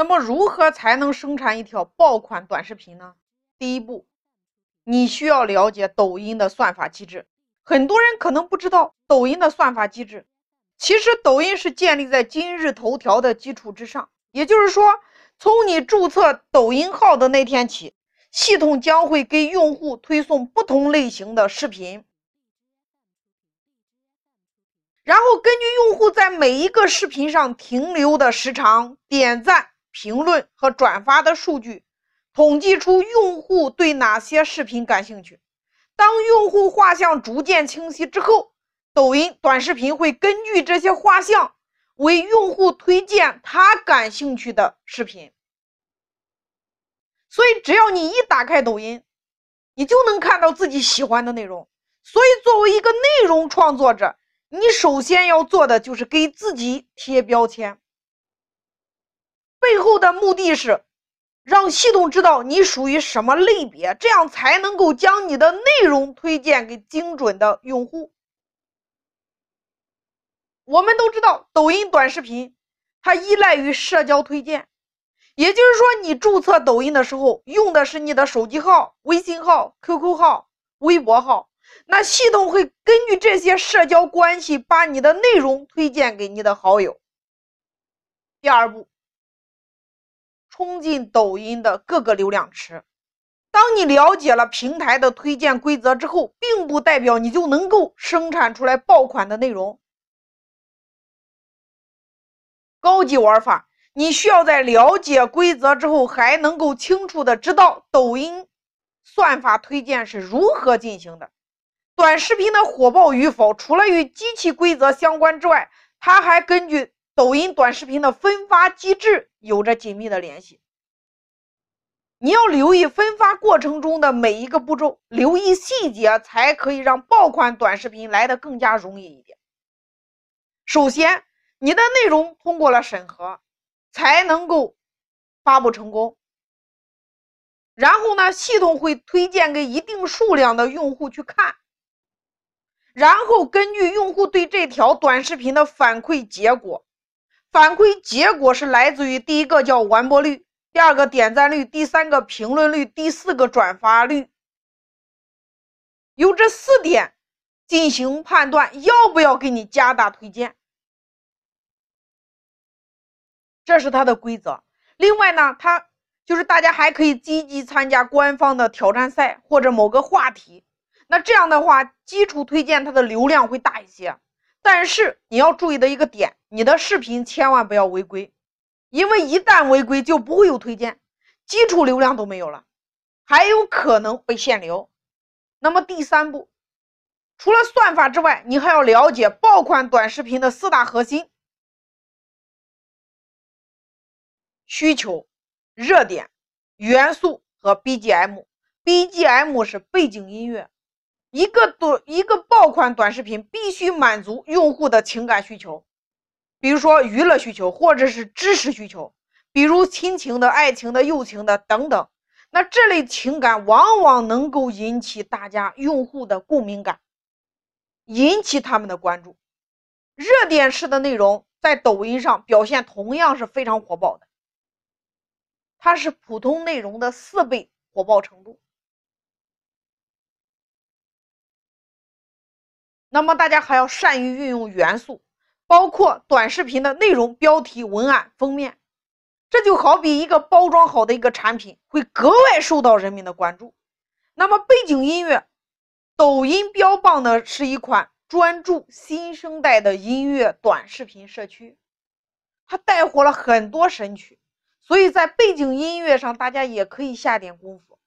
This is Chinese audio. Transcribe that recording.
那么，如何才能生产一条爆款短视频呢？第一步，你需要了解抖音的算法机制。很多人可能不知道抖音的算法机制。其实，抖音是建立在今日头条的基础之上。也就是说，从你注册抖音号的那天起，系统将会给用户推送不同类型的视频，然后根据用户在每一个视频上停留的时长、点赞。评论和转发的数据，统计出用户对哪些视频感兴趣。当用户画像逐渐清晰之后，抖音短视频会根据这些画像为用户推荐他感兴趣的视频。所以，只要你一打开抖音，你就能看到自己喜欢的内容。所以，作为一个内容创作者，你首先要做的就是给自己贴标签。背后的目的是让系统知道你属于什么类别，这样才能够将你的内容推荐给精准的用户。我们都知道，抖音短视频它依赖于社交推荐，也就是说，你注册抖音的时候用的是你的手机号、微信号、QQ 号、微博号，那系统会根据这些社交关系，把你的内容推荐给你的好友。第二步。冲进抖音的各个流量池。当你了解了平台的推荐规则之后，并不代表你就能够生产出来爆款的内容。高级玩法，你需要在了解规则之后，还能够清楚的知道抖音算法推荐是如何进行的。短视频的火爆与否，除了与机器规则相关之外，它还根据。抖音短视频的分发机制有着紧密的联系，你要留意分发过程中的每一个步骤，留意细节，才可以让爆款短视频来的更加容易一点。首先，你的内容通过了审核，才能够发布成功。然后呢，系统会推荐给一定数量的用户去看，然后根据用户对这条短视频的反馈结果。反馈结果是来自于第一个叫完播率，第二个点赞率，第三个评论率，第四个转发率。由这四点进行判断，要不要给你加大推荐，这是它的规则。另外呢，它就是大家还可以积极参加官方的挑战赛或者某个话题，那这样的话，基础推荐它的流量会大一些。但是你要注意的一个点，你的视频千万不要违规，因为一旦违规就不会有推荐，基础流量都没有了，还有可能被限流。那么第三步，除了算法之外，你还要了解爆款短视频的四大核心需求、热点、元素和 BGM。BGM 是背景音乐。一个短一个爆款短视频必须满足用户的情感需求，比如说娱乐需求或者是知识需求，比如亲情的、爱情的、友情的等等。那这类情感往往能够引起大家用户的共鸣感，引起他们的关注。热点式的内容在抖音上表现同样是非常火爆的，它是普通内容的四倍火爆程度。那么大家还要善于运用元素，包括短视频的内容、标题、文案、封面。这就好比一个包装好的一个产品，会格外受到人民的关注。那么背景音乐，抖音标榜的是一款专注新生代的音乐短视频社区，它带火了很多神曲，所以在背景音乐上大家也可以下点功夫。